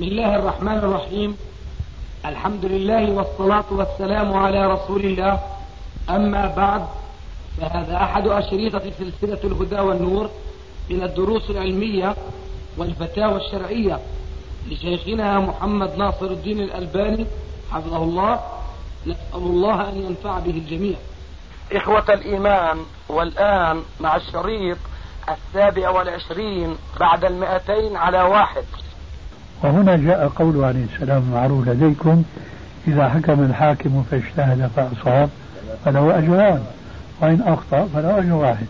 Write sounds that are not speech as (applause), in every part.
بسم الله الرحمن الرحيم. الحمد لله والصلاة والسلام على رسول الله. أما بعد فهذا أحد أشريطة سلسلة الهدى والنور من الدروس العلمية والفتاوى الشرعية لشيخنا محمد ناصر الدين الألباني حفظه الله. نسأل الله أن ينفع به الجميع. إخوة الإيمان والآن مع الشريط السابع والعشرين بعد المئتين على واحد. وهنا جاء قوله عليه السلام المعروف لديكم إذا حكم الحاكم فاجتهد فأصاب فله أجران وإن أخطأ فله أجر واحد.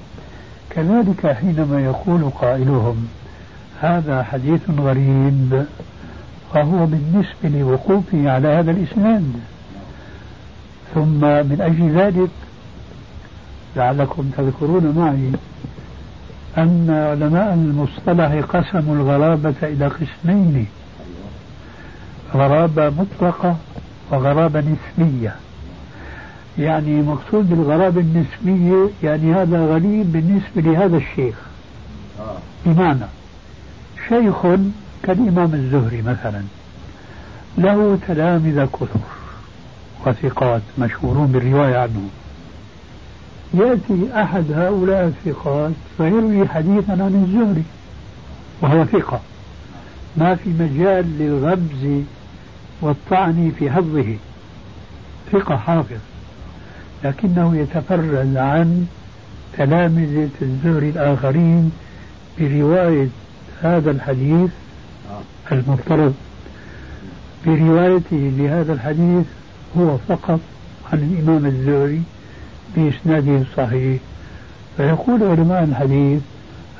كذلك حينما يقول قائلهم هذا حديث غريب فهو بالنسبة لوقوفه على هذا الإسناد. ثم من أجل ذلك لعلكم تذكرون معي أن علماء المصطلح قسموا الغرابة إلى قسمين. غرابة مطلقة وغرابة نسبية. يعني مقصود بالغرابة النسبية يعني هذا غريب بالنسبة لهذا الشيخ. بمعنى شيخ كالإمام الزهري مثلا له تلامذة كثر وثقات مشهورون بالرواية عنه. يأتي أحد هؤلاء الثقات فيروي حديثا عن الزهري وهو ثقة. ما في مجال للغبز والطعن في حظه. ثقة حافظ. لكنه يتفرد عن تلامذة الزهري الآخرين برواية هذا الحديث المفترض. بروايته لهذا الحديث هو فقط عن الإمام الزهري بإسناده الصحيح. فيقول علماء الحديث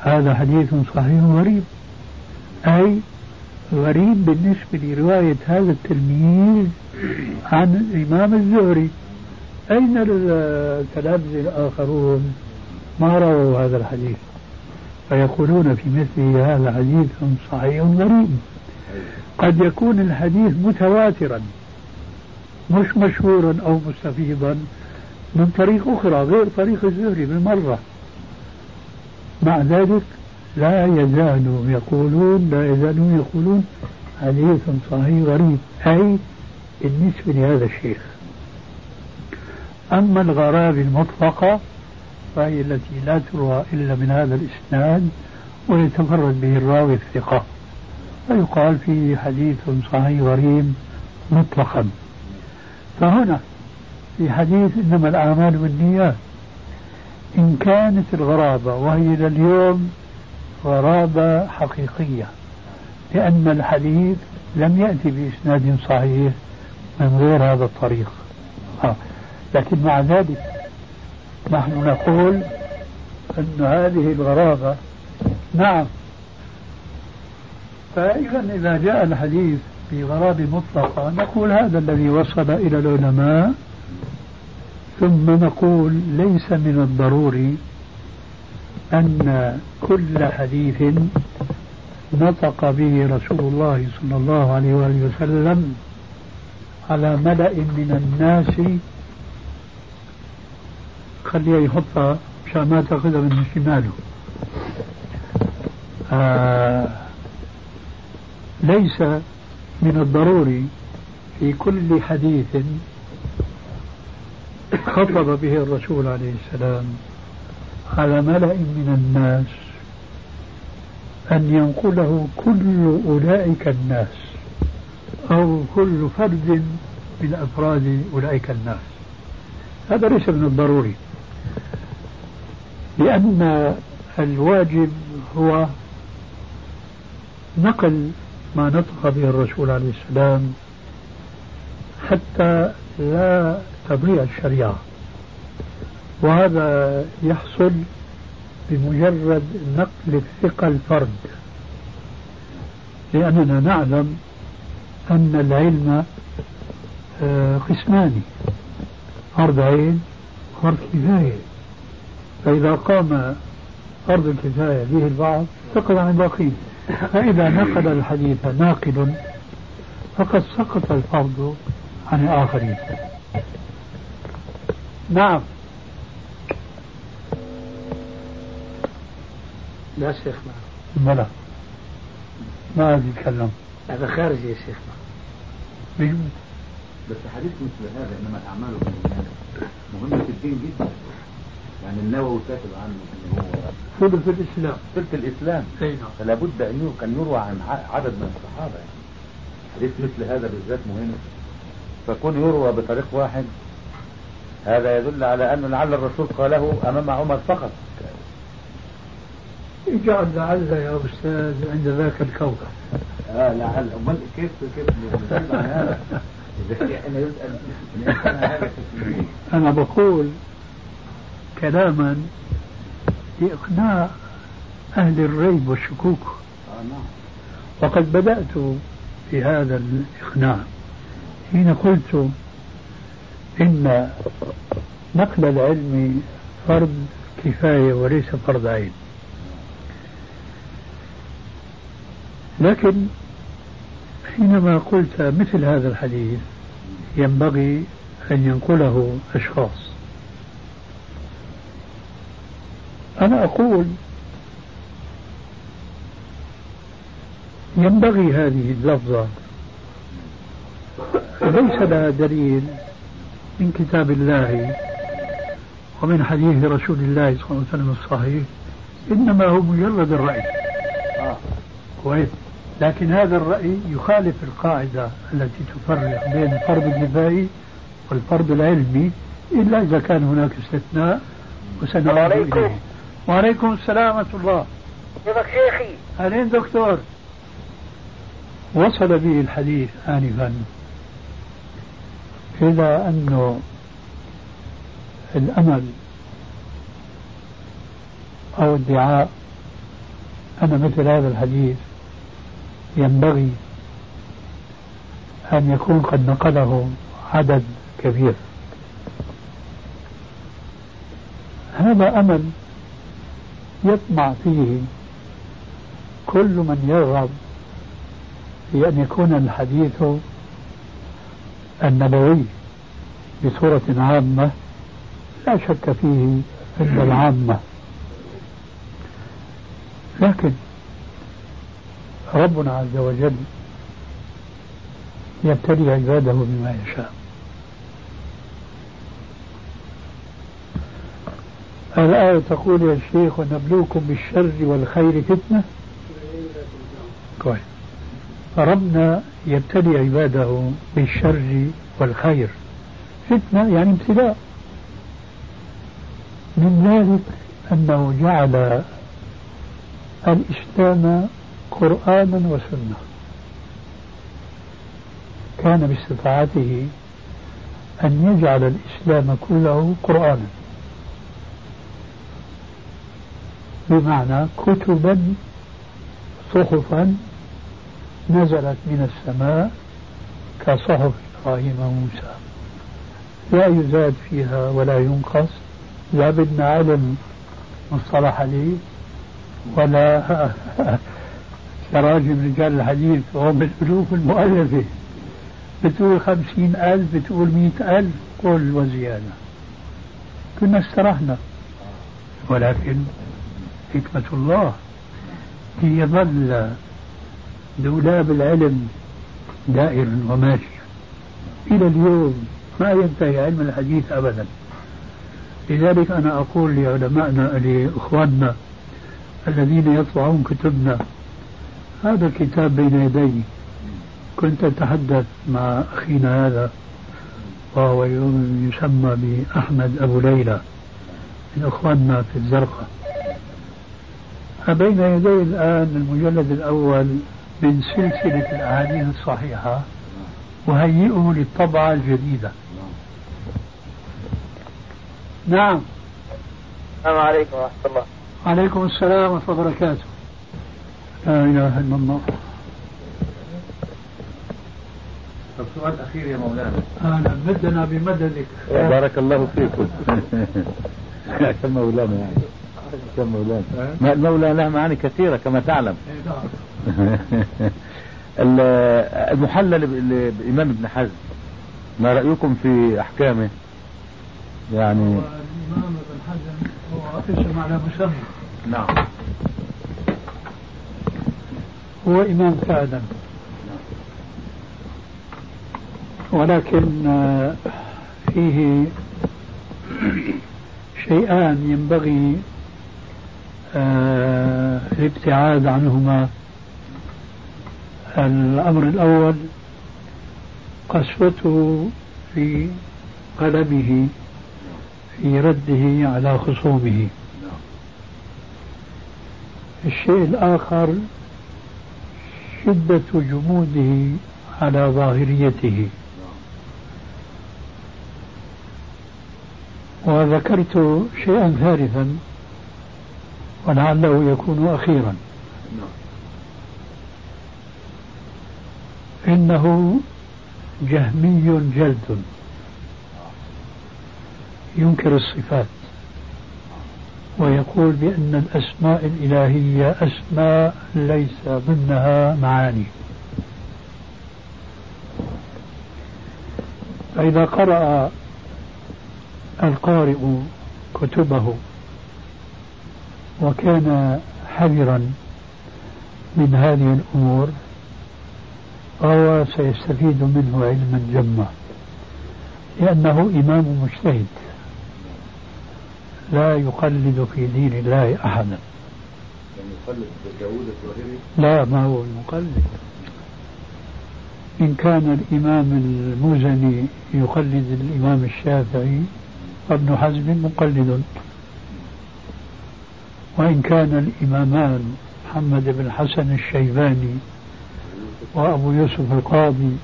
هذا حديث صحيح غريب. أي غريب بالنسبة لرواية هذا التلميذ عن الإمام الزهري. أين التلامذة الآخرون؟ ما رووا هذا الحديث. فيقولون في مثله هذا حديث صحيح غريب قد يكون الحديث متواترا مش مشهورا أو مستفيضا من طريق أخرى غير طريق الزهري بالمرة. مع ذلك لا يزالوا يقولون لا يزالون يقولون حديث صحيح غريب. أي بالنسبة لهذا الشيخ. أما الغرابة المطلقة فهي التي لا تروى إلا من هذا الإسناد ويتفرد به الراوي الثقة. ويقال فيه حديث صحيح غريب مطلقا. فهنا في حديث إنما الأعمال بالنيات. إن كانت الغرابة وهي لليوم غرابة حقيقية لأن الحديث لم يأتي بإسناد صحيح من غير هذا الطريق آه. لكن مع ذلك نحن نقول أن هذه الغرابة نعم فإذا إذا جاء الحديث بغرابة مطلقة نقول هذا الذي وصل إلى العلماء ثم نقول ليس من الضروري أن كل حديث نطق به رسول الله صلى الله عليه وآله وسلم على ملأ من الناس. خليه يحطها مشان ما تاخذها من شماله. آه ليس من الضروري في كل حديث خطب به الرسول عليه السلام على ملأ من الناس أن ينقله كل أولئك الناس أو كل فرد من أفراد أولئك الناس. هذا ليس من الضروري لأن الواجب هو نقل ما نطق به الرسول عليه السلام حتى لا تضيع الشريعة. وهذا يحصل بمجرد نقل الثقة الفرد. لأننا نعلم أن العلم آه، قسمان فرض عين فرض كفاية. فإذا قام فرض الكفاية به البعض سقط عن الباقين فإذا نقل الحديث ناقل فقد سقط الفرض عن الآخرين. نعم. لا شيخ بلى ما يتكلم. هذا خارج يا شيخنا مهم بس حديث مثل هذا إنما الأعمال بالنيات مهمه في الدين جدا. يعني النووي كاتب عنه ان هو ثلث الإسلام. ثلث الإسلام. أي نعم. فلا بد أن كان يروى عن عدد من الصحابة. يعني حديث مثل هذا بالذات مهم. فكون يروى بطريق واحد هذا يدل على أن لعل الرسول قاله أمام عمر فقط. اجعل لعل يا أستاذ عند ذاك الكوكب. آه لعل. أمال كيف كيف هذا أنا بقول كلاما لإقناع أهل الريب والشكوك. آه نعم. وقد بدأت في هذا الإقناع. حين قلت إن نقل العلم فرض كفاية وليس فرض عين. لكن حينما قلت مثل هذا الحديث ينبغي أن ينقله أشخاص. أنا أقول ينبغي هذه اللفظة. ليس لها دليل من كتاب الله ومن حديث رسول الله صلى الله عليه وسلم الصحيح إنما هو مجرد الرأي. آه. كويس؟ لكن هذا الرأي يخالف القاعدة التي تفرق بين الفرض الكفائي والفرض العلمي إلا إذا كان هناك استثناء وسنعود إليه. وعليكم السلام ورحمة الله. كيفك شيخي؟ أهلين دكتور. وصل به الحديث آنفا إلى أنه الأمل أو ادعاء أن مثل هذا الحديث ينبغي أن يكون قد نقله عدد كبير. هذا أمل يطمع فيه كل من يرغب في أن يكون الحديث النبوي بصورة عامة لا شك فيه عند العامة. لكن ربنا عز وجل يبتلي عباده بما يشاء. الآية تقول يا شيخ ونبلوكم بالشر والخير فتنة. كويس. فربنا يبتلي عباده بالشر والخير. فتنة يعني ابتلاء. من ذلك أنه جعل الإسلام قرآنا وسنة. كان باستطاعته أن يجعل الإسلام كله قرآنا. بمعنى كتبا صحفا نزلت من السماء كصحف إبراهيم وموسى. لا يزاد فيها ولا ينقص لا بدنا علم مصطلح حديث ولا (laughs) تراجم رجال الحديث وهم بالألوف المؤلفة. بتقول خمسين ألف بتقول مئة ألف قل وزيادة. كنا استرحنا. ولكن حكمة الله ليظل دولاب العلم دائرا وماشيا إلى اليوم ما ينتهي علم الحديث أبدا. لذلك أنا أقول لعلمائنا لإخواننا الذين يطبعون كتبنا هذا الكتاب بين يدي. كنت أتحدث مع أخينا هذا وهو يسمى بأحمد أبو ليلى من إخواننا في الزرقاء. بين يدي الآن المجلد الأول من سلسلة الأحاديث الصحيحة وهيئه للطبعة الجديدة. نعم. السلام عليكم ورحمة الله. وعليكم السلام ورحمة الله وبركاته. لا إله إلا الله. طب سؤال أخير يا مولانا. أهلا مدنا بمددك بارك الله فيكم. (laughs) عشان مولانا يعني. عشان مولانا. المولى له معاني كثيرة كما تعلم. (laughs) ال- المحلل ب- بإمام ابن حزم ما رأيكم في أحكامه؟ يعني الإمام ابن حزم هو اسم على مسمى نعم. هو إمام فعلا ولكن آه، فيه شيئان ينبغي آه، الابتعاد عنهما. الأمر الأول قسوته في قلمه في رده على خصومه. الشيء الآخر شدة جموده على ظاهريته. وذكرت شيئا ثالثا ولعله يكون أخيرا. إنه جهمي جلد. ينكر الصفات. ويقول بأن الأسماء الإلهية أسماء ليس ضمنها معاني. فإذا قرأ القارئ كتبه وكان حذرا من هذه الأمور فهو سيستفيد منه علما جما لأنه إمام مجتهد. لا يقلد في دين الله أحدا. يعني الظاهري لا ما هو المقلد. إن كان الإمام المزني يقلد الإمام الشافعي فابن حزم مقلد. وإن كان الإمامان محمد بن الحسن الشيباني وأبو يوسف القاضي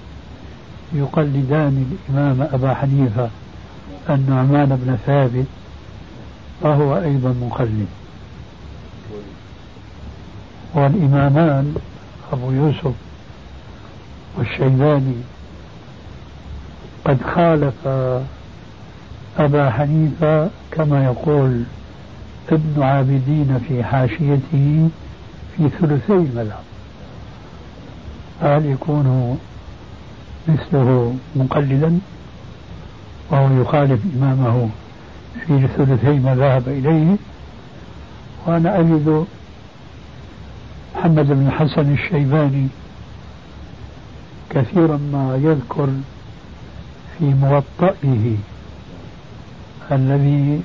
يقلدان الإمام أبا حنيفة النعمان بن ثابت فهو أيضا مقلد. والإمامان أبو يوسف والشيباني قد خالف أبا حنيفة كما يقول ابن عابدين في حاشيته في ثلثي المذهب. هل يكون مثله مقلدا؟ وهو يخالف إمامه في ثلثي ما ذهب إليه وأنا أجد محمد بن الحسن الشيباني كثيرا ما يذكر في موطئه الذي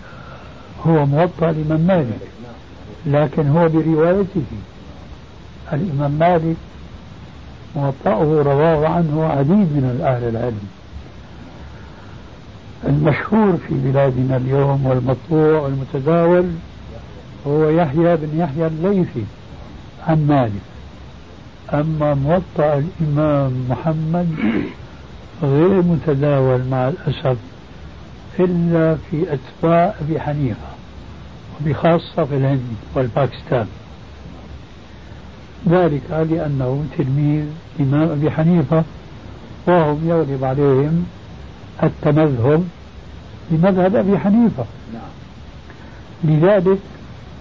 هو موطأ الإمام مالك لكن هو بروايته. الإمام مالك موطأه رواه عنه عديد من أهل العلم. المشهور في بلادنا اليوم والمطبوع والمتداول هو يحيى بن يحيى الليثي عن مالك. أما موطأ الإمام محمد غير متداول مع الأسف إلا في أتباع أبي حنيفة وبخاصة في الهند والباكستان. ذلك لأنه تلميذ إمام أبي حنيفة وهم يغلب عليهم التمذهب بمذهب أبي حنيفة نعم. لذلك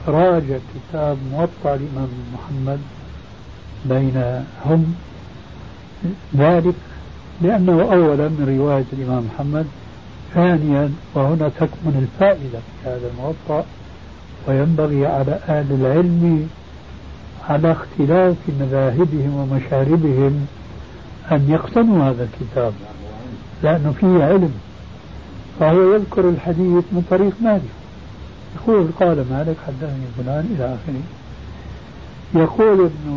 راجع كتاب موطأ الإمام محمد بينهم ذلك لأنه أولا من رواية الإمام محمد ثانيا وهنا تكمن الفائدة في هذا الموطأ وينبغي على أهل العلم على اختلاف مذاهبهم ومشاربهم أن يقتنوا هذا الكتاب لأنه فيه علم. فهو يذكر الحديث من طريق مالك. يقول قال مالك حدثني فلان إلى آخره. يقول ابن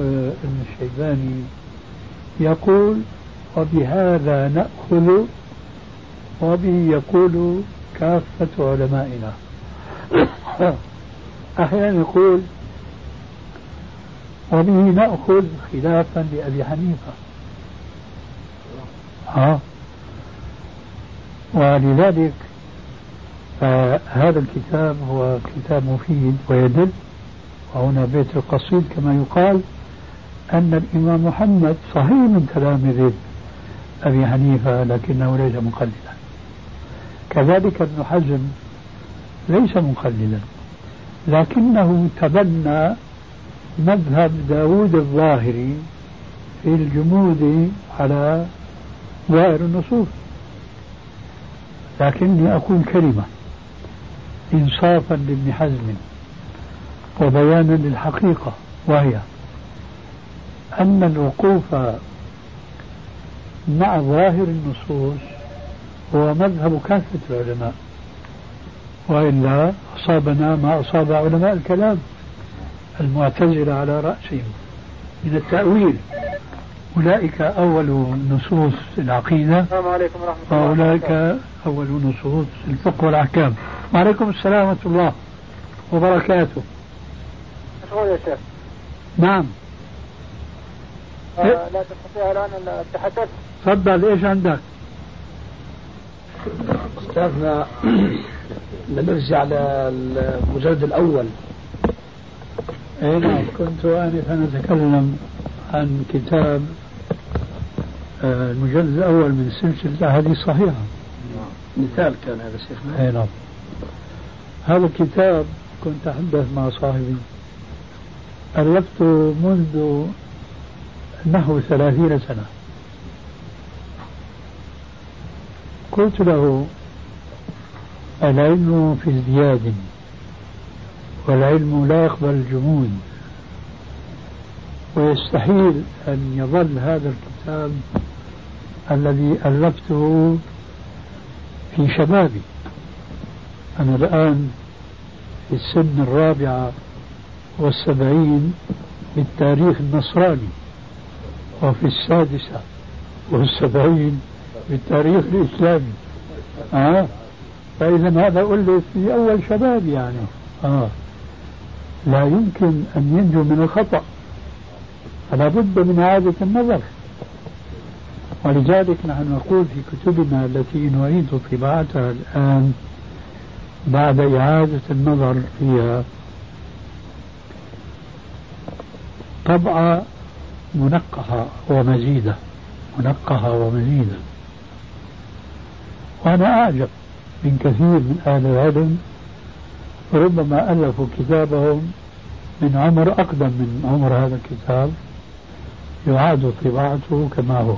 آه، ابن الشيباني يقول وبهذا نأخذ وبه يقول كافة علمائنا. (coughs) أحيانا يقول وبه نأخذ خلافا لأبي حنيفة. ها؟ ولذلك فهذا الكتاب هو كتاب مفيد ويدل وهنا بيت القصيد كما يقال أن الإمام محمد صحيح من تلامذة أبي حنيفة لكنه ليس مقلدا. كذلك ابن حزم ليس مقلدا لكنه تبنى مذهب داود الظاهري في الجمود على ظاهر النصوص. لكني أقول كلمة. إنصافا لابن حزم وبيانا للحقيقة وهي أن الوقوف مع ظاهر النصوص هو مذهب كافة العلماء. وإلا أصابنا ما أصاب علماء الكلام المعتزلة على رأسهم من التأويل. أولئك أول نصوص العقيدة. السلام عليكم ورحمة الله وأولئك أول نصوص الفقه والأحكام. وعليكم السلام ورحمة الله وبركاته. مشغول يا شيخ. نعم. آه لا تستطيع الآن التحدث. تفضل إيش عندك؟ أستاذنا نرجع للمجلد الأول. اي نعم. كنت انفا أتكلم عن كتاب المجلد الأول من سلسلة احاديث صحيحه مثال كان هذا شيخنا أي نعم. هذا الكتاب كنت اتحدث مع صاحبي. الفته منذ نحو ثلاثين سنة. قلت له العلم في ازدياد والعلم لا يقبل الجمود ويستحيل أن يظل هذا الكتاب الذي ألفته في شبابي. أنا الآن في السن الرابعة والسبعين بالتاريخ النصراني وفي السادسة والسبعين بالتاريخ الإسلامي. آه. فإذا هذا ألف في أول شباب يعني. آه. لا يمكن أن ينجو من الخطأ. فلا بد من إعادة النظر. ولذلك نحن نقول في كتبنا التي نعيد طباعتها الآن بعد إعادة النظر فيها طبعة منقحة ومزيدة منقحة ومزيدة. وأنا أعجب من كثير من أهل العلم ربما ألفوا كتابهم من عمر أقدم من عمر هذا الكتاب يعاد طباعته كما هو.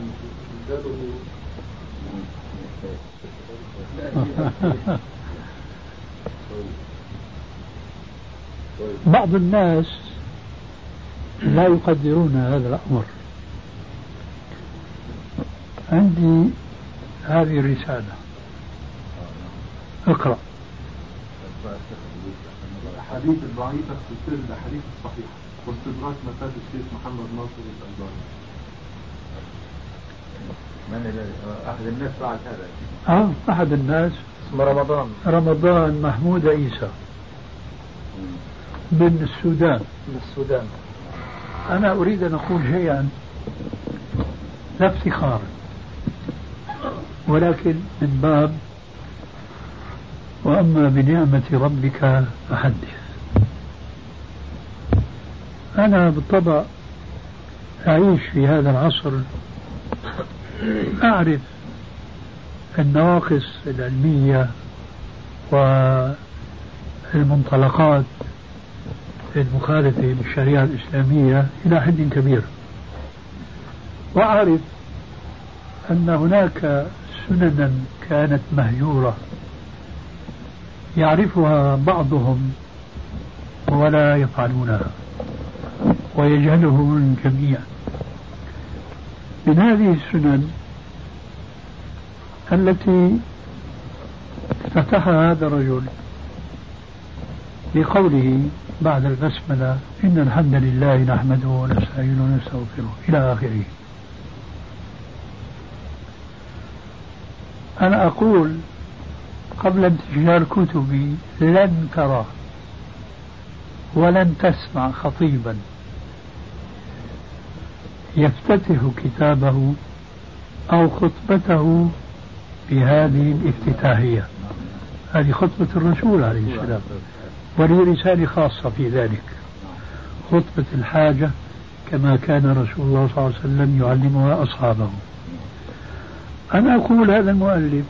(laughs) بعض الناس لا يقدرون هذا الأمر. عندي هذه الرسالة. اقرأ. الأحاديث الضعيفة في سلسلة الأحاديث الصحيحة واستدراك مفاد الشيخ محمد ناصر الألباني. من أحد الناس فعل هذا؟ آه أحد الناس. اسمه رمضان. رمضان محمود عيسى. من السودان. من السودان. أنا أريد أن أقول شيئا. لا افتخارا ولكن من باب. وأما بنعمة ربك فحدث. أنا بالطبع أعيش في هذا العصر أعرف النواقص العلمية والمنطلقات المخالفة للشريعة الإسلامية إلى حد كبير. وأعرف أن هناك سننا كانت مهجورة يعرفها بعضهم ولا يفعلونها ويجهله الجميع من هذه السنن التي افتتحها هذا الرجل بقوله بعد البسملة إن الحمد لله نحمده ونستعينه ونستغفره إلى آخره. أنا أقول قبل انتشار كتبي لن ترى ولن تسمع خطيبا. يفتتح كتابه أو خطبته بهذه الافتتاحية. هذه خطبة الرسول عليه السلام ولي رسالة خاصة في ذلك. خطبة الحاجة كما كان رسول الله صلى الله عليه وسلم يعلمها أصحابه. أنا أقول هذا المؤلف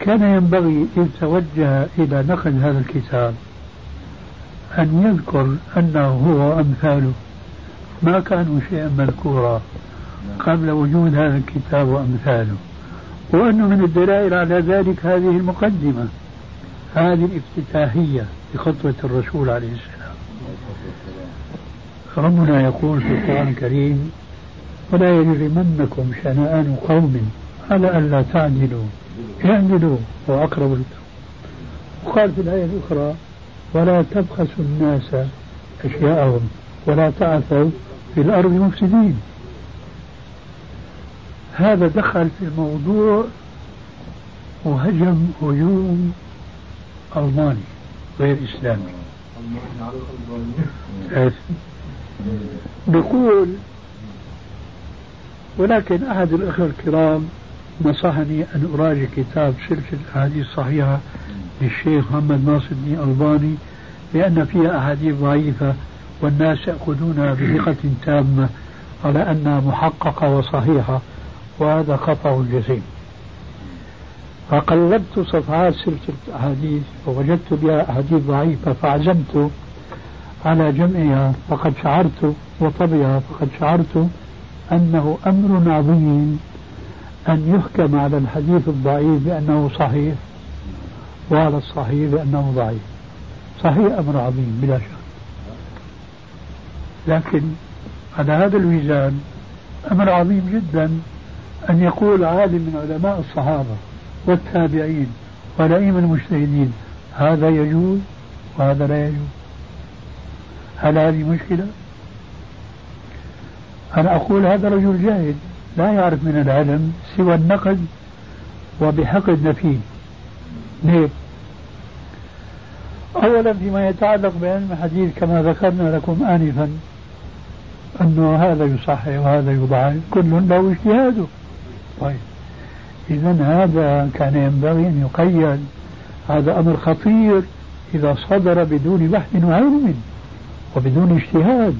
كان ينبغي إذ توجه إلى نقل هذا الكتاب أن يذكر أنه هو وأمثاله ما كانوا شيئا مذكورا قبل وجود هذا الكتاب وأمثاله وأنه من الدلائل على ذلك هذه المقدمة هذه الافتتاحية لخطوة الرسول عليه السلام. ربنا يقول في القرآن الكريم ولا يجرمنكم شنآن قوم على ألا تعدلوا اعدلوا هو أقرب للتقوى وقال في الآية الأخرى ولا تبخسوا الناس أشياءهم ولا تعثوا في الأرض مفسدين. هذا دخل في الموضوع وهجم هجوم ألماني غير إسلامي. بقول ولكن أحد الأخوة الكرام نصحني أن أراجع كتاب سلسلة أحاديث صحيحة للشيخ محمد ناصر الدين الألباني لأن فيها أحاديث ضعيفة والناس يأخذونها بثقة تامة على أنها محققة وصحيحة وهذا خطأ جسيم. فقلبت صفحات سلسلة أحاديث ووجدت بها أحاديث ضعيفة فعزمت على جمعها فقد شعرت وطبعها فقد شعرت أنه أمر عظيم أن يحكم على الحديث الضعيف بأنه صحيح وعلى الصحيح بأنه ضعيف. صحيح أمر عظيم بلا شك. لكن على هذا الوزان أمر عظيم جدا أن يقول عالم من علماء الصحابة والتابعين والأئمة المجتهدين هذا يجوز وهذا لا يجوز هل هذه مشكلة؟ أنا أقول هذا رجل جاهل لا يعرف من العلم سوى النقد وبحقد فيه ليه؟ أولا فيما يتعلق بعلم الحديث كما ذكرنا لكم آنفا أنه هذا يصحح وهذا يضعف كل له اجتهاده. طيب. إذا هذا كان ينبغي أن يقيد. هذا أمر خطير إذا صدر بدون بحث وعلم وبدون اجتهاد.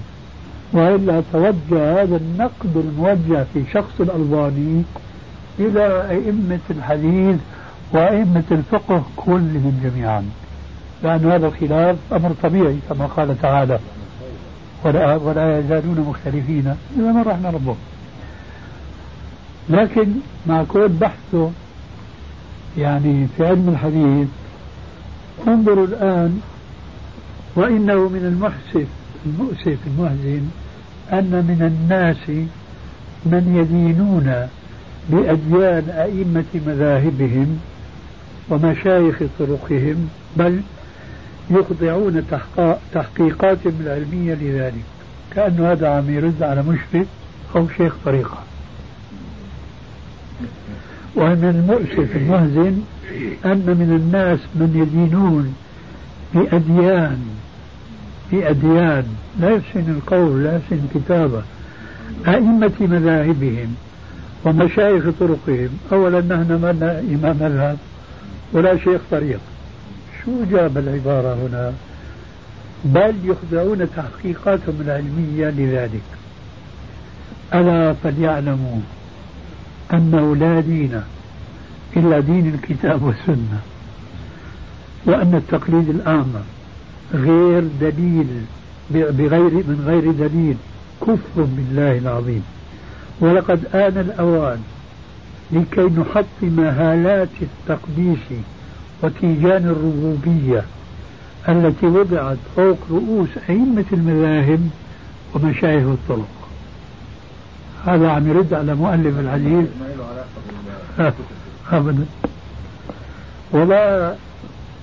وإلا توجه هذا النقد الموجه في شخص الألباني إلى أئمة الحديث وأئمة الفقه كلهم جميعا. لأن هذا الخلاف أمر طبيعي كما قال تعالى ولا, ولا يزالون مختلفين إذا ما رحنا ربهم لكن مع كل بحثه يعني في علم الحديث انظروا الآن وإنه من المحسف المؤسف المحزن أن من الناس من يدينون بأديان أئمة مذاهبهم ومشايخ طرقهم بل يخضعون تحقيقاتهم العلمية لذلك. كأنه هذا عم يرد على مشرك أو شيخ طريقة. ومن المؤسف المهزن أن من الناس من يدينون بأديان بأديان. لا يحسن القول لا يحسن الكتابة أئمة مذاهبهم ومشايخ طرقهم. أولا نحن ما لنا إمام مذهب ولا شيخ طريق شو جاب العبارة هنا. بل يخضعون تحقيقاتهم العلمية لذلك. ألا فليعلموا أنه لا دين إلا دين الكتاب والسنة وأن التقليد الأعمى غير دليل بغير من غير دليل. كفر بالله العظيم. ولقد آن الأوان لكي نحطم هالات التقديس وتيجان الربوبية التي وضعت فوق رؤوس أئمة المذاهب ومشايخ الطرق. هذا عم يرد على مؤلف الحديث. (laughs) أبدا. ولا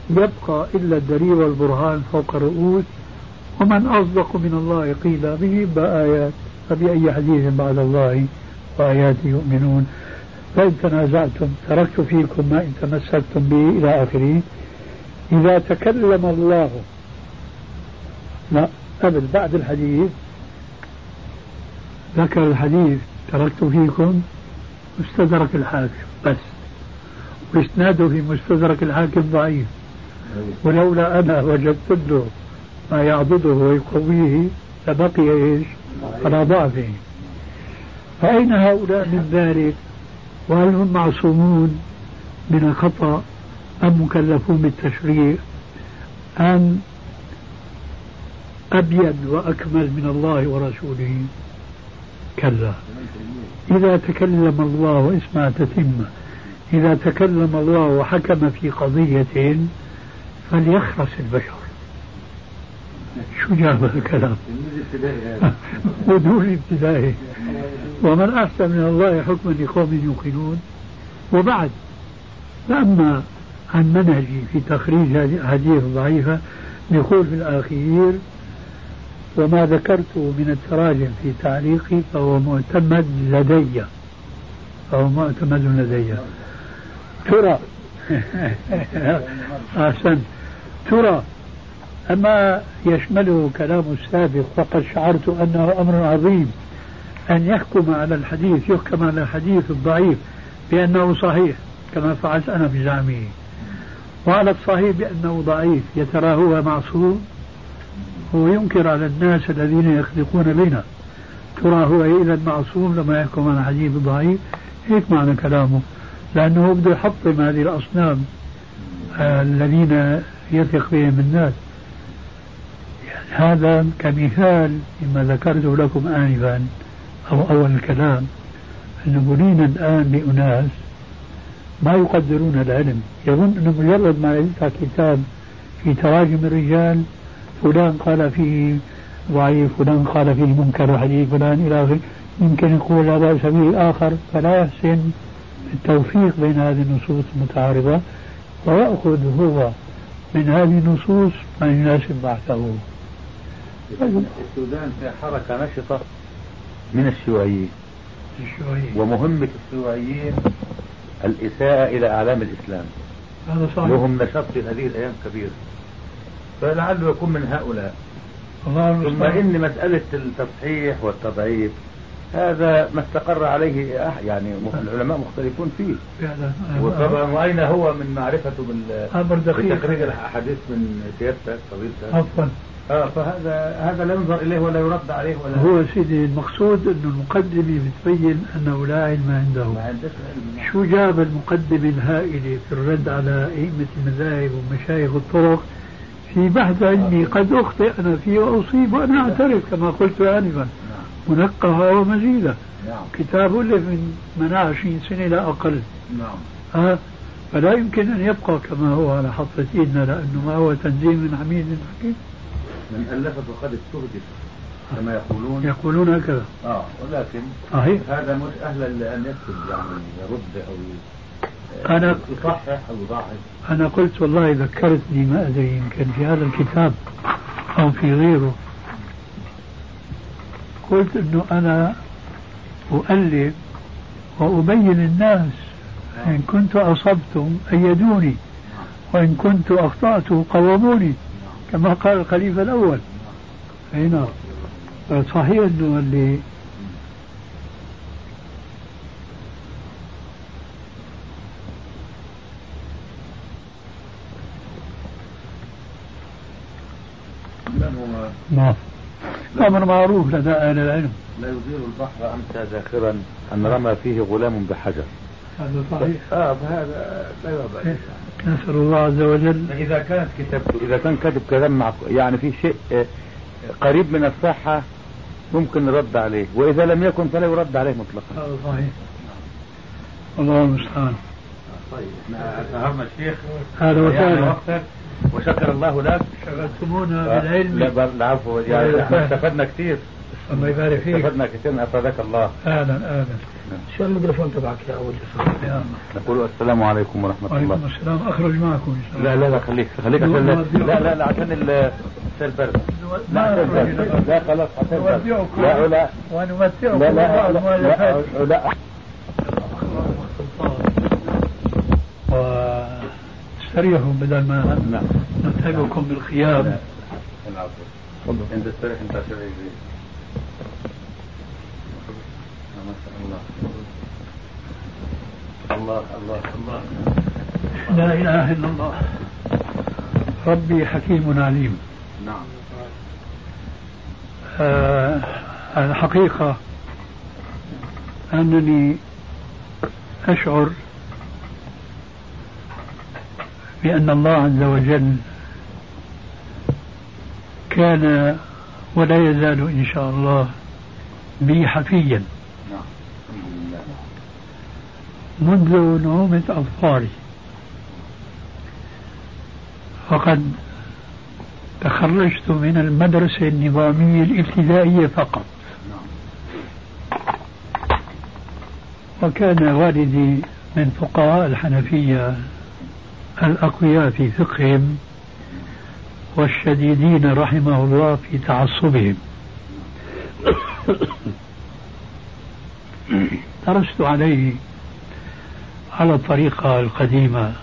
يبقى إلا الدليل والبرهان فوق الرؤوس ومن أصدق من الله قيل به بآيات. فبأي حديث بعد الله وآياته يؤمنون. فإن تنازعتم تركت فيكم ما إن تمسكتم به إلى آخره. إذا تكلم الله لا قبل بعد الحديث ذكر الحديث تركت فيكم مستدرك الحاكم بس. وإسناده في مستدرك الحاكم ضعيف. ولولا أنا وجدت له ما يعضده ويقويه لبقي إيش؟ على ضعفه. فأين هؤلاء من ذلك؟ وهل هم معصومون من الخطأ أم مكلفون بالتشريع؟ أم أبين وأكمل من الله ورسوله؟ كلا. إذا تكلم الله واسمع تتمة إذا تكلم الله وحكم في قضية فليخرس البشر. شو جاب الكلام. (laughs) بدون ابتدائي ومن أحسن من الله حكما لقوم يوقنون. وبعد فأما عن منهجي في تخريج هذه الأحاديث الضعيفة يقول في الأخير وما ذكرت من التراجم في تعليقي فهو معتمد لدي. فهو معتمد لدي. ترى. (laughs) أحسنت ترى. أما يشمله كلام السابق فقد شعرت أنه أمر عظيم. أن يحكم على الحديث يحكم على الحديث الضعيف بأنه صحيح كما فعلت أنا بزعمه وعلى الصحيح بأنه ضعيف يترى هو معصوم. هو ينكر على الناس الذين يخلقون بنا. ترى هو إذا معصوم لما يحكم على حديث ضعيف. هيك معنى كلامه. لأنه بده يحطم هذه الأصنام آه، الذين يثق بهم الناس. يعني هذا كمثال مما ذكرته لكم آنفا. أو أول الكلام أن بنينا الآن بأناس ما يقدرون العلم. يظن أنه مجرد ما يفتح كتاب في تراجم الرجال فلان قال فيه ضعيف فلان قال فيه منكر حديث فلان إلى آخره. يمكن يقول بأس به آخر فلا يحسن التوفيق بين هذه النصوص المتعارضة ويأخذ هو من هذه النصوص ما يناسب بحثه السودان فيها حركة نشطة. من الشيوعيين. ومهمة الشيوعيين الإساءة إلى أعلام الإسلام. هذا صحيح. لهم نشاط في هذه الأيام كبير. فلعله يكون من هؤلاء. ثم إن مسألة التصحيح والتضعيف هذا ما استقر عليه يعني العلماء مختلفون فيه. وطبعا وأين هو من معرفته بال بتخريج الأحاديث من سيادتك فضيلتك عفوا. آه فهذا هذا لا ينظر إليه ولا يرد عليه ولا هو سيدي المقصود أنه المقدمة بتبين أنه لا علم عنده. ما شو جاب المقدمة الهائلة في الرد على أئمة المذاهب ومشايخ الطرق؟ في بحث علمي قد أخطئ أنا فيه وأصيب وأنا أعترف كما قلت آنفا. منقها ومزيدة. نعم. كتاب ألف من من 20 سنة لا أقل. نعم. ها فلا يمكن أن يبقى كما هو على حافة إيدنا لأنه ما هو تنزيل من حميد حكيم. من ألفت وقد استهدف كما يقولون. يقولون هكذا. آه ولكن صحيح هذا مش أهلا لأن يكتب يعني يرد ي- أنا- يصحح أو يضاعف. أنا قلت والله ذكرتني ما أدري يمكن في هذا الكتاب أو في غيره. قلت أنه أنا أؤلف وأبين الناس إن كنت أصبتم أيدوني وإن كنت أخطأت قوموني كما قال الخليفة الأول. أي نعم. صحيح أنه اللي لأنه نعم. أمر معروف لدى أهل العلم. لا يدير البحر أمسى ذاخرا أن رمى فيه غلام بحجر. هذا صحيح آه فهذا لا يرضى نسأل الله عز وجل. إذا كانت كتابته إذا كان كاتب كلام مع يعني في شيء آه، قريب من الصحة ممكن نرد عليه وإذا لم يكن فلا يرد عليه مطلقا. هذا صحيح الله المستعان طيب إحنا سهرنا الشيخ. أهلا وسهلا وقتك وشكر الله لك. شغلتمونا لا بالعلم بل- العفو يعني إحنا استفدنا كثير. الله يبارك فيك. استفدنا كثير أفادك الله. أهلا أهلا شو الميكروفون تبعك يا أول يا الله. نقول السلام عليكم ورحمة وعليكم الله السلام. أخرج معكم إن شاء الله. لا لا لا خليك خليك عشان لا لا لا, لا عشان ال- عشان البرد. لا عشان لا خلاص عشان البرد. نودعكم لا لا. ونمتعكم لا لا لا لا لا. واستريحوا بدل ما نعم. نتعبكم بالخيام. العفو انت استريح انت عشان يجي ما شاء الله الله الله. الله لا إله إلا الله. ربي حكيم عليم. نعم. آه الحقيقة أنني أشعر بأن الله عز وجل كان ولا يزال إن شاء الله بي حفيا نعم الحمد لله منذ نعومة أظفاري فقد تخرجت من المدرسة النظامية الابتدائية فقط. وكان والدي من فقهاء الحنفية الأقوياء في فقههم والشديدين رحمه الله في تعصبهم. (coughs) درست عليه على الطريقة القديمة.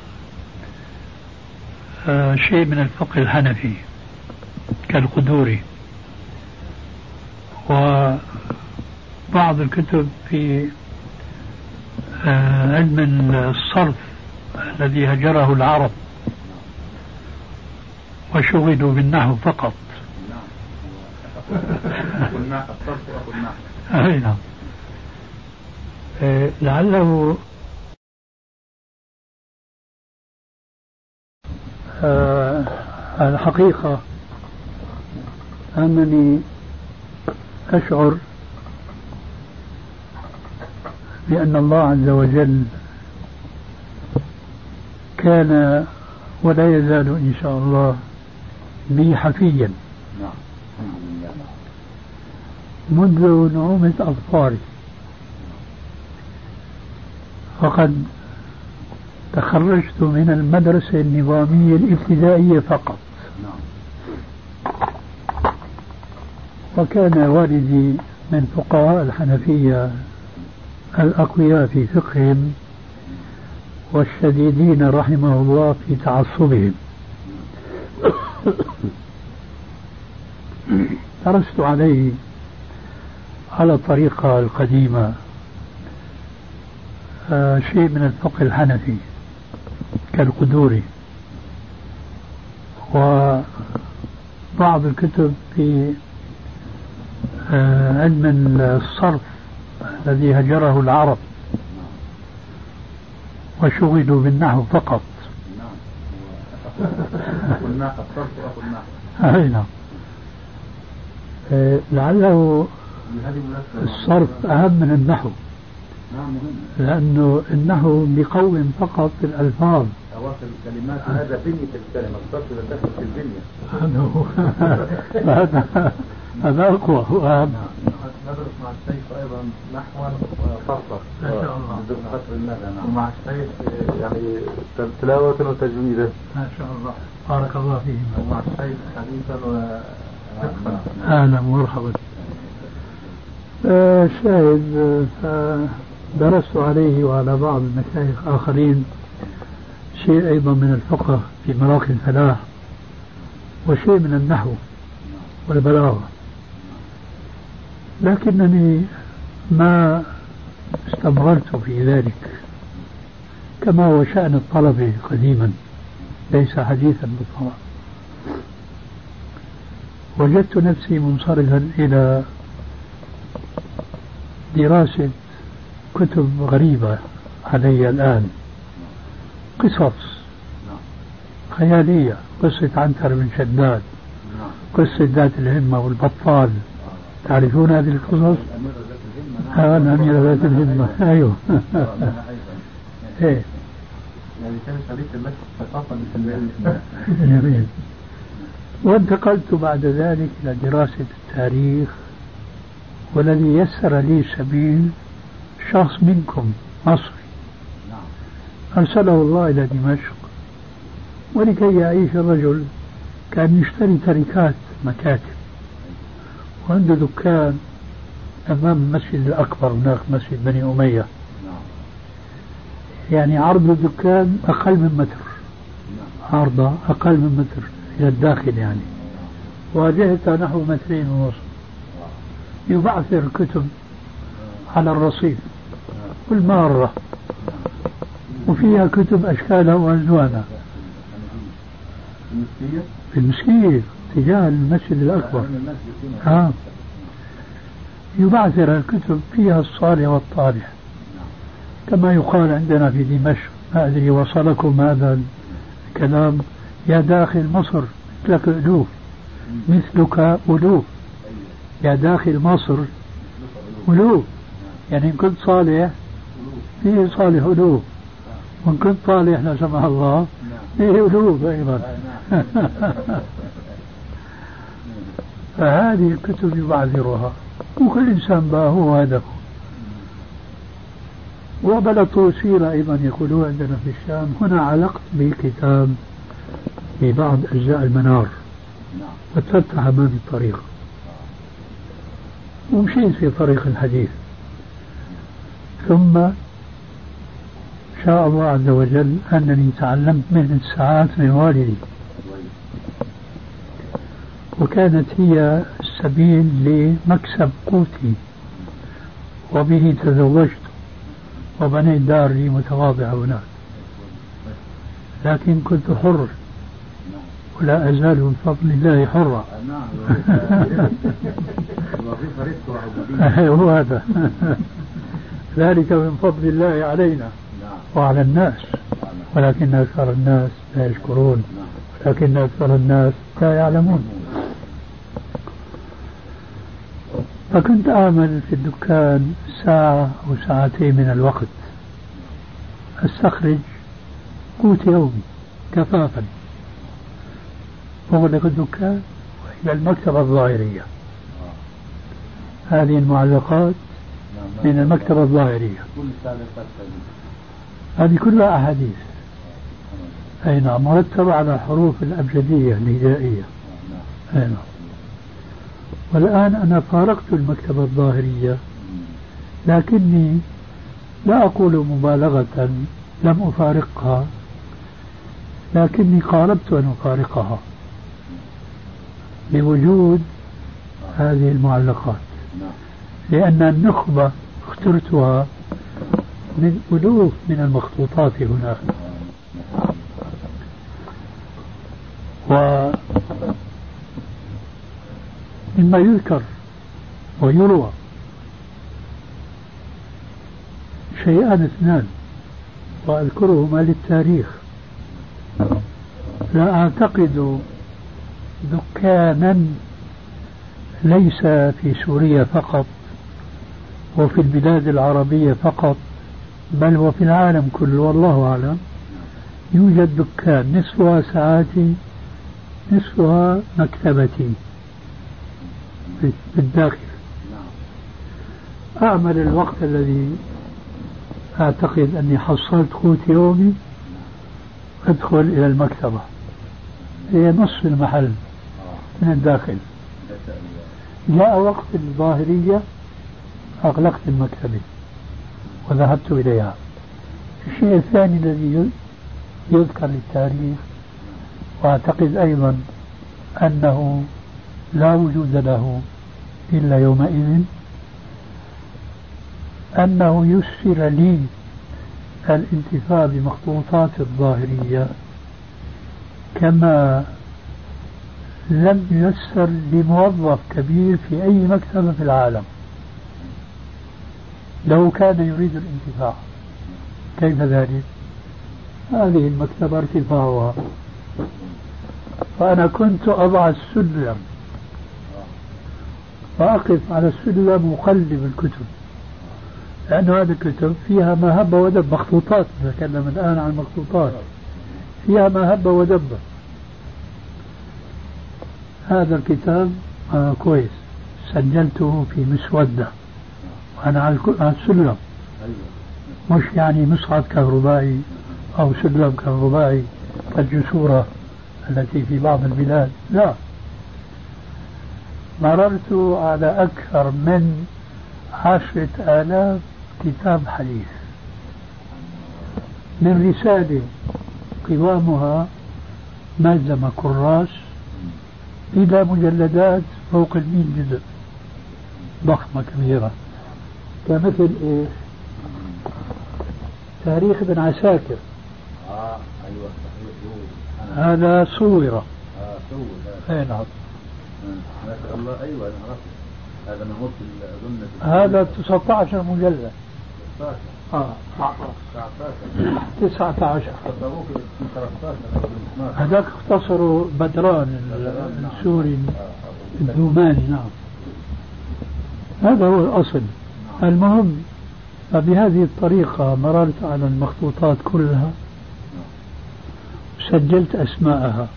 آه، شيء من الفقه الحنفي كالقدوري. وبعض الكتب في آه، علم الصرف الذي هجره العرب وشغلوا بالنحو فقط. (laughs) أي نعم. آه، لعله الحقيقة أنني أشعر بأن الله عز وجل كان ولا يزال إن شاء الله بي حفيا. منذ نعومة أظفاري فقد تخرجت من المدرسة النظامية الابتدائية فقط. وكان والدي من فقهاء الحنفية الأقوياء في فقههم والشديدين رحمه الله في تعصبهم. درست عليه على الطريقة القديمة آه شيء من الفقه الحنفي. كالقدوري وبعض الكتب في آه علم الصرف الذي هجره العرب. وشغلوا بالنحو فقط. (laughs) أي نعم. آه، لعله الصرف أهم من النحو. لأنه النحو بيقوم فقط الألفاظ. الكلمات. هذا بنية الكلمة الصرف إذا دخل في البنية. هذا هذا أقوى. وأهم ندرس مع الشيخ أيضا نحوا وفرقا ما شاء الله. ومع الشيخ يعني تلاوة وتجويدا. ما شاء الله. بارك الله فيهم. ومع الشيخ حديثا و أهلا ومرحبا. آه، شاهد آه، درست عليه وعلى بعض المشايخ آخرين. شيء أيضا من الفقه في مراكز الفلاح وشيء من النحو والبلاغة. لكنني ما استمررت في ذلك كما هو شأن الطلبة قديما ليس حديثا بالطبع وجدت نفسي منصرفا إلى دراسة كتب غريبة علي الآن. قصص خيالية قصة عنتر بن شداد قصة ذات الهمة والبطال. تعرفون هذه القصص؟ ها الأميرة ذات الهمة. أيوه. إيه. يعني كان شريك المسجد ثقافة جميل. وانتقلت بعد ذلك إلى دراسة التاريخ والذي يسر لي سبيل شخص منكم مصري. أرسله الله إلى دمشق. ولكي يعيش الرجل كأن يشتري تركات مكاتب. وعنده دكان أمام المسجد الأكبر هناك مسجد بني أمية. يعني عرض الدكان أقل من متر. عرضه أقل من متر إلى الداخل يعني. واجهته نحو مترين ونصف. يبعثر كتب على الرصيف. كل مرة وفيها كتب أشكالها وألوانها في المسكية تجاه المسجد الأكبر. ها. يبعثر الكتب فيها الصالح والطالح. كما يقال عندنا في دمشق ما أدري وصلكم هذا الكلام. يا داخل مصر مثلك ألوف مثلك ألوف يا داخل مصر ألوف يعني إن كنت صالح فيه صالح ألوف وإن كنت صالح لا سمح الله. فيه ألوف أيضا فهذه الكتب يبعثرها وكل إنسان بقى هو هدفه وبلطوا سيرة أيضا يقولون عندنا في الشام هنا علقت بكتاب في بعض أجزاء المنار. نعم. واتفتح أمامي الطريق. ومشيت في طريق الحديث. ثم شاء الله عز وجل أنني تعلمت مهنة الساعات من والدي وكانت هي السبيل لمكسب قوتي وبه تزوجت وبنيت دار لي متواضعة هناك. لكن كنت حر ولا أزال من فضل الله حرا. (laughs) هو هذا. ذلك من فضل الله علينا. وعلى الناس. ولكن أكثر الناس لا يشكرون. ولكن أكثر الناس لا يعلمون. فكنت أعمل في الدكان ساعة أو ساعتين من الوقت. أستخرج قوت يومي كفافا أغلق الدكان وإلى المكتبة الظاهرية. هذه المعلقات من المكتبة الظاهرية. هذه كلها أحاديث. أي نعم مرتبة على الحروف الأبجدية الهجائية أي نعم. والآن أنا فارقت المكتبة الظاهرية لكني لا أقول مبالغة لم أفارقها لكني قاربت أن أفارقها بوجود هذه المعلقات. لأن النخبة اخترتها من ألوف من المخطوطات هناك و مما يذكر ويروى شيئان اثنان وأذكرهما للتاريخ. لا أعتقد دكانا ليس في سوريا فقط وفي البلاد العربية فقط. بل وفي العالم كله والله أعلم. يوجد دكان نصفها ساعاتي نصفها مكتبتي بالداخل. أعمل الوقت الذي أعتقد أني حصلت قوت يومي أدخل إلى المكتبة. هي نصف المحل من الداخل. جاء وقت الظاهرية أغلقت المكتبة. وذهبت إليها. الشيء الثاني الذي يذكر للتاريخ وأعتقد أيضا أنه لا وجود له إلا يومئذ أنه يسر لي الانتفاع بمخطوطات الظاهرية كما لم ييسر لموظف كبير في أي مكتبة في العالم. لو كان يريد الانتفاع كيف ذلك؟ هذه المكتبة ارتفاعها. فأنا كنت أضع السلم. وأقف على السلم وقلب الكتب. لأن هذه الكتب فيها ما هب ودب. مخطوطات نتكلم الآن عن مخطوطات. فيها ما هب ودب. هذا الكتاب آه كويس. سجلته في مسودة. وأنا على السلم. مش يعني مصعد كهربائي أو سلم كهربائي كالجسورة التي في بعض البلاد. لا. مررت على أكثر من عشرة آلاف كتاب حديث. من رسالة قوامها ملزمة كراس إلى مجلدات فوق المئة جزء ضخمة كبيرة. كمثل إيش تاريخ ابن عساكر. آه أيوة صحيح هذا صور. آه صور أي نعم. ما شاء الله أيوة أنا عرفت. هذا من مصر أظن هذا 19 مجلد. 16 آه. 19 19 تصوروك في 13 أو 12 هذاك اختصروا بدران ال- السوري الدوماني نعم. هذا هو الأصل. المهم فبهذه الطريقة مررت على المخطوطات كلها. سجلت أسماءها.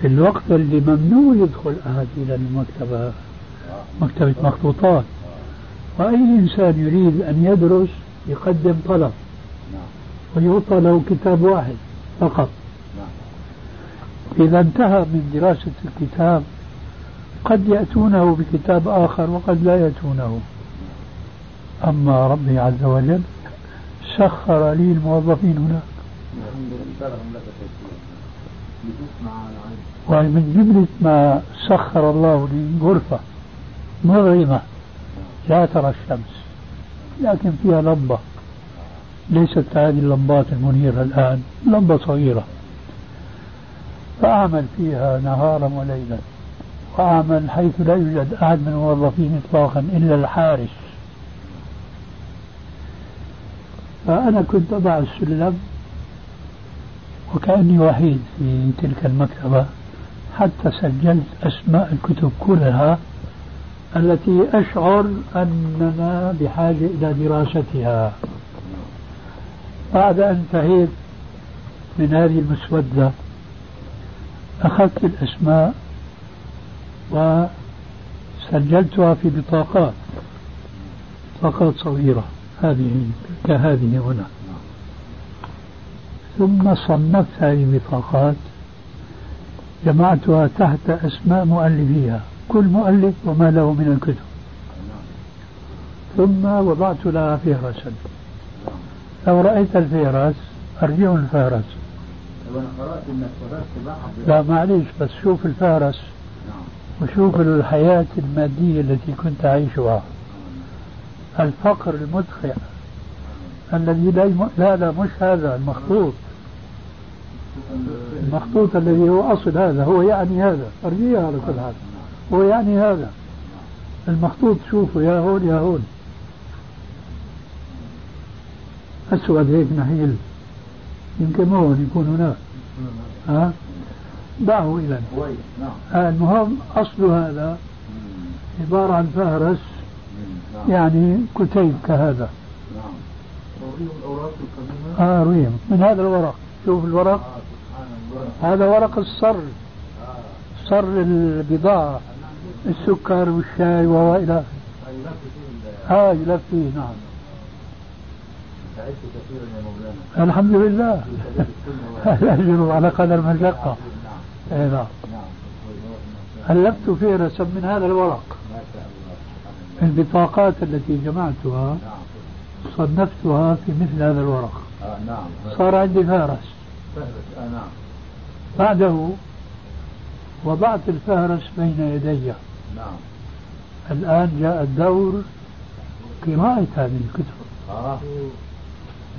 في الوقت اللي ممنوع يدخل أحد إلى المكتبة مكتبة مخطوطات. وأي إنسان يريد أن يدرس يقدم طلب. ويعطى له كتاب واحد فقط. إذا انتهى من دراسة الكتاب قد يأتونه بكتاب آخر وقد لا يأتونه. أما ربي عز وجل سخر لي الموظفين هناك. ومن جملة ما سخر الله لي غرفة مظلمة لا ترى الشمس لكن فيها لمبة. ليست هذه اللمبات المنيرة الآن لمبة صغيرة. فأعمل فيها نهارا وليلا. وأعمل حيث لا يوجد أحد من الموظفين إطلاقا إلا الحارس. فأنا كنت أضع السلم وكأني وحيد في تلك المكتبة. حتى سجلت أسماء الكتب كلها التي أشعر أننا بحاجة إلى دراستها. بعد أن انتهيت من هذه المسودة أخذت الأسماء وسجلتها في بطاقات بطاقات صغيرة هذه كهذه هنا. ثم صنفت هذه البطاقات جمعتها تحت أسماء مؤلفيها كل مؤلف وما له من الكتب. ثم وضعت لها فهرسا. لو رأيت الفهرس أرجع الفهرس. لا معليش بس شوف الفهرس. وشوف الحياة المادية التي كنت أعيشها. الفقر المدخع الذي لا يم... لا لا مش هذا المخطوط. المخطوط الذي هو أصل هذا هو يعني هذا. أرجيها على كل حال. هو يعني هذا. المخطوط شوفوا يا هون يا هون. أسود هيك نحيل. يمكن ما هون يكون هناك. ها؟ دعه آه، المهم أصل هذا. عبارة عن فهرس يعني كتيب كهذا. آه رويم من هذا الورق؟ شوف الورق. هذا ورق الصر صر البضاعة السكر والشاي آخره لك فيه ال- آه يلف فيه نعم. الحمد لله. (laughs) الأجر على قدر المشقة نعم إيه نعم ألفت فهرسا من هذا الورق. البطاقات التي جمعتها صنفتها في مثل هذا الورق. صار عندي فهرس بعده وضعت الفهرس بين يدي. نعم الآن جاء الدور قراءة هذه الكتب.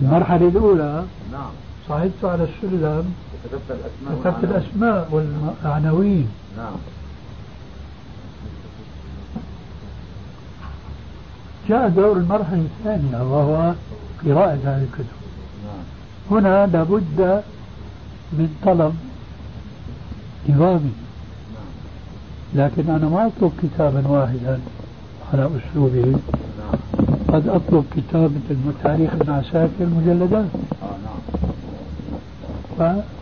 المرحلة الأولى صعدت على السلم. كتبت الأسماء كتبت والعناوين. الأسماء والعناوين نعم. جاء دور المرحلة الثانية وهو قراءة هذه الكتب. نعم. هنا لابد من طلب نظامي لكن أنا ما أطلب كتابا واحدا على أسلوبه. نعم. قد أطلب كتاب مثل تاريخ ابن عساكر مجلدات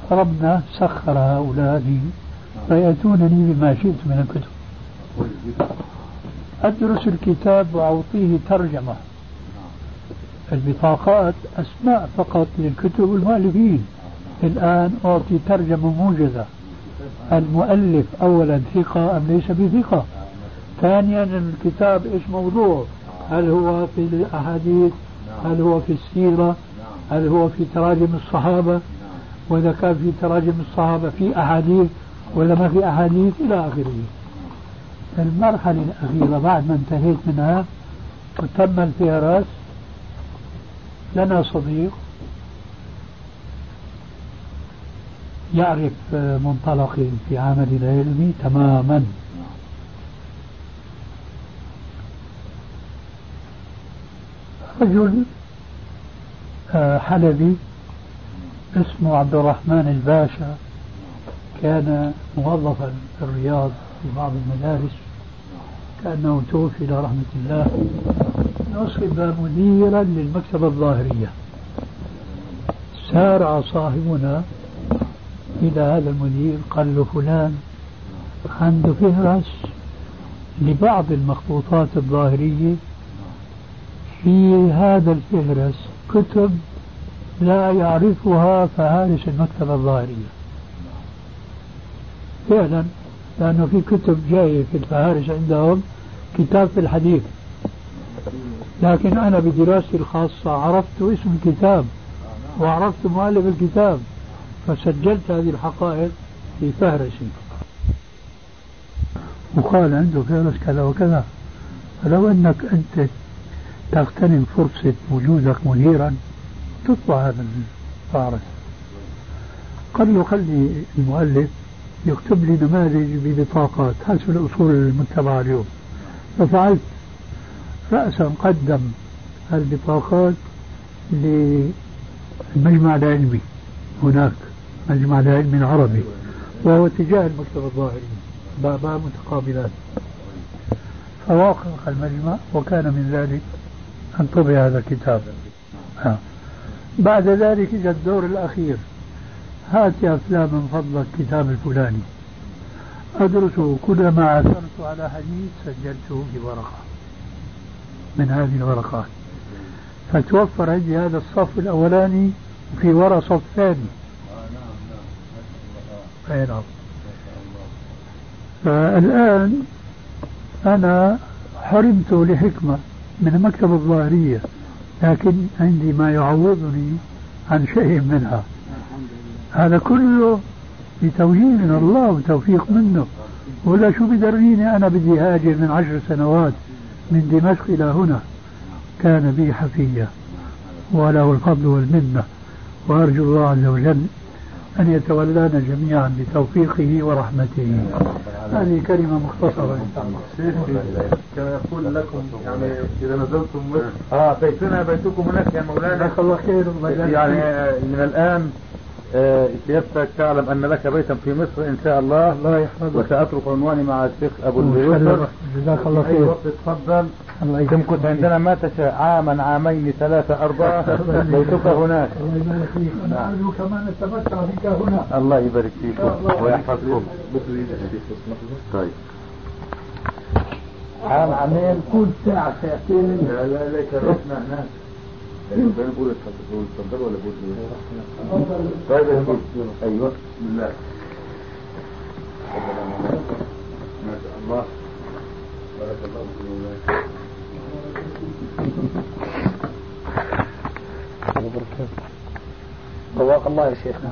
فربنا سخر هؤلاء لي فيأتونني بما شئت من الكتب. أدرس الكتاب وأعطيه ترجمة. البطاقات أسماء فقط للكتب والمؤلفين الآن أعطي ترجمة موجزة. المؤلف أولا ثقة أم ليس بثقة؟ ثانيا الكتاب إيش موضوع؟ هل هو في الأحاديث؟ هل هو في السيرة؟ هل هو في تراجم الصحابة؟ وإذا كان في تراجم الصحابة في أحاديث ولا ما في أحاديث إلى آخره. المرحلة الأخيرة بعد ما انتهيت منها وتم الفهرس لنا صديق يعرف منطلقي في عملي العلمي تماما. رجل آه، حلبي اسمه عبد الرحمن الباشا كان موظفا في الرياض في بعض المدارس كأنه توفي رحمة الله نصب مديرا للمكتبة الظاهرية. سارع صاحبنا إلى هذا المدير قال له فلان عنده فهرس لبعض المخطوطات الظاهرية في هذا الفهرس كتب لا يعرفها فهارس المكتبة الظاهرية. فعلا لأنه في كتب جاية في الفهارس عندهم كتاب في الحديث. لكن أنا بدراستي الخاصة عرفت اسم الكتاب وعرفت مؤلف الكتاب فسجلت هذه الحقائق في فهرسي وقال عنده فهرس كذا وكذا. فلو أنك أنت تغتنم فرصة وجودك مديرا تطبع هذا الفهرس قال له خلي المؤلف يكتب لي نماذج ببطاقات حسب الأصول المتبعة اليوم؟ ففعلت. رأسا قدم البطاقات للمجمع العلمي. هناك مجمع العلمي العربي وهو اتجاه المكتبة الظاهري. بابا متقابلات. فوافق المجمع وكان من ذلك أن طبع هذا الكتاب. بعد ذلك جاء الدور الأخير. هات يا فلان من فضلك كتاب الفلاني. أدرسه كلما عثرت على حديث سجلته في ورقة. من هذه الورقات. فتوفر عندي هذا الصف الأولاني وفي ورا صف ثاني. أي نعم. فالآن أنا حرمت لحكمة من المكتبة الظاهرية. لكن عندي ما يعوضني عن شيء منها. هذا كله بتوجيه من الله وتوفيق منه. ولا شو بدريني أنا بدي هاجر من عشر سنوات من دمشق إلى هنا. كان بي حفية وله الفضل والمنة. وأرجو الله عز وجل أن يتولانا جميعا بتوفيقه ورحمته. هذه كلمة مختصرة. إن شاء الله كما يقول لكم يعني إذا نزلتم مصر آه بيتنا بيتكم هناك يا مولانا. جزاك الله خير. يعني من الآن آه، سيادتك تعلم أن لك بيتا في مصر إن شاء الله. الله يحفظك وسأترك عنواني مع الشيخ أبو. اليسر جزاك الله خير. وقت تفضل. تمكث. عندنا ما تشاء. عاما عامين ثلاثة أربعة. (laughs) بيتك هناك. الله يبارك فيك. أنا أرجو كمان أتمتع بك هنا. الله يبارك فيكم ويحفظكم طيب. عام عامين كل ساعة ساعتين. لا لا لا شرفنا هناك. بنقول اتفضل اتفضل ولا بقول طيب. أيوه بسم الله. ما شاء الله بارك الله فيك مولانا. جزاك الله يا شيخنا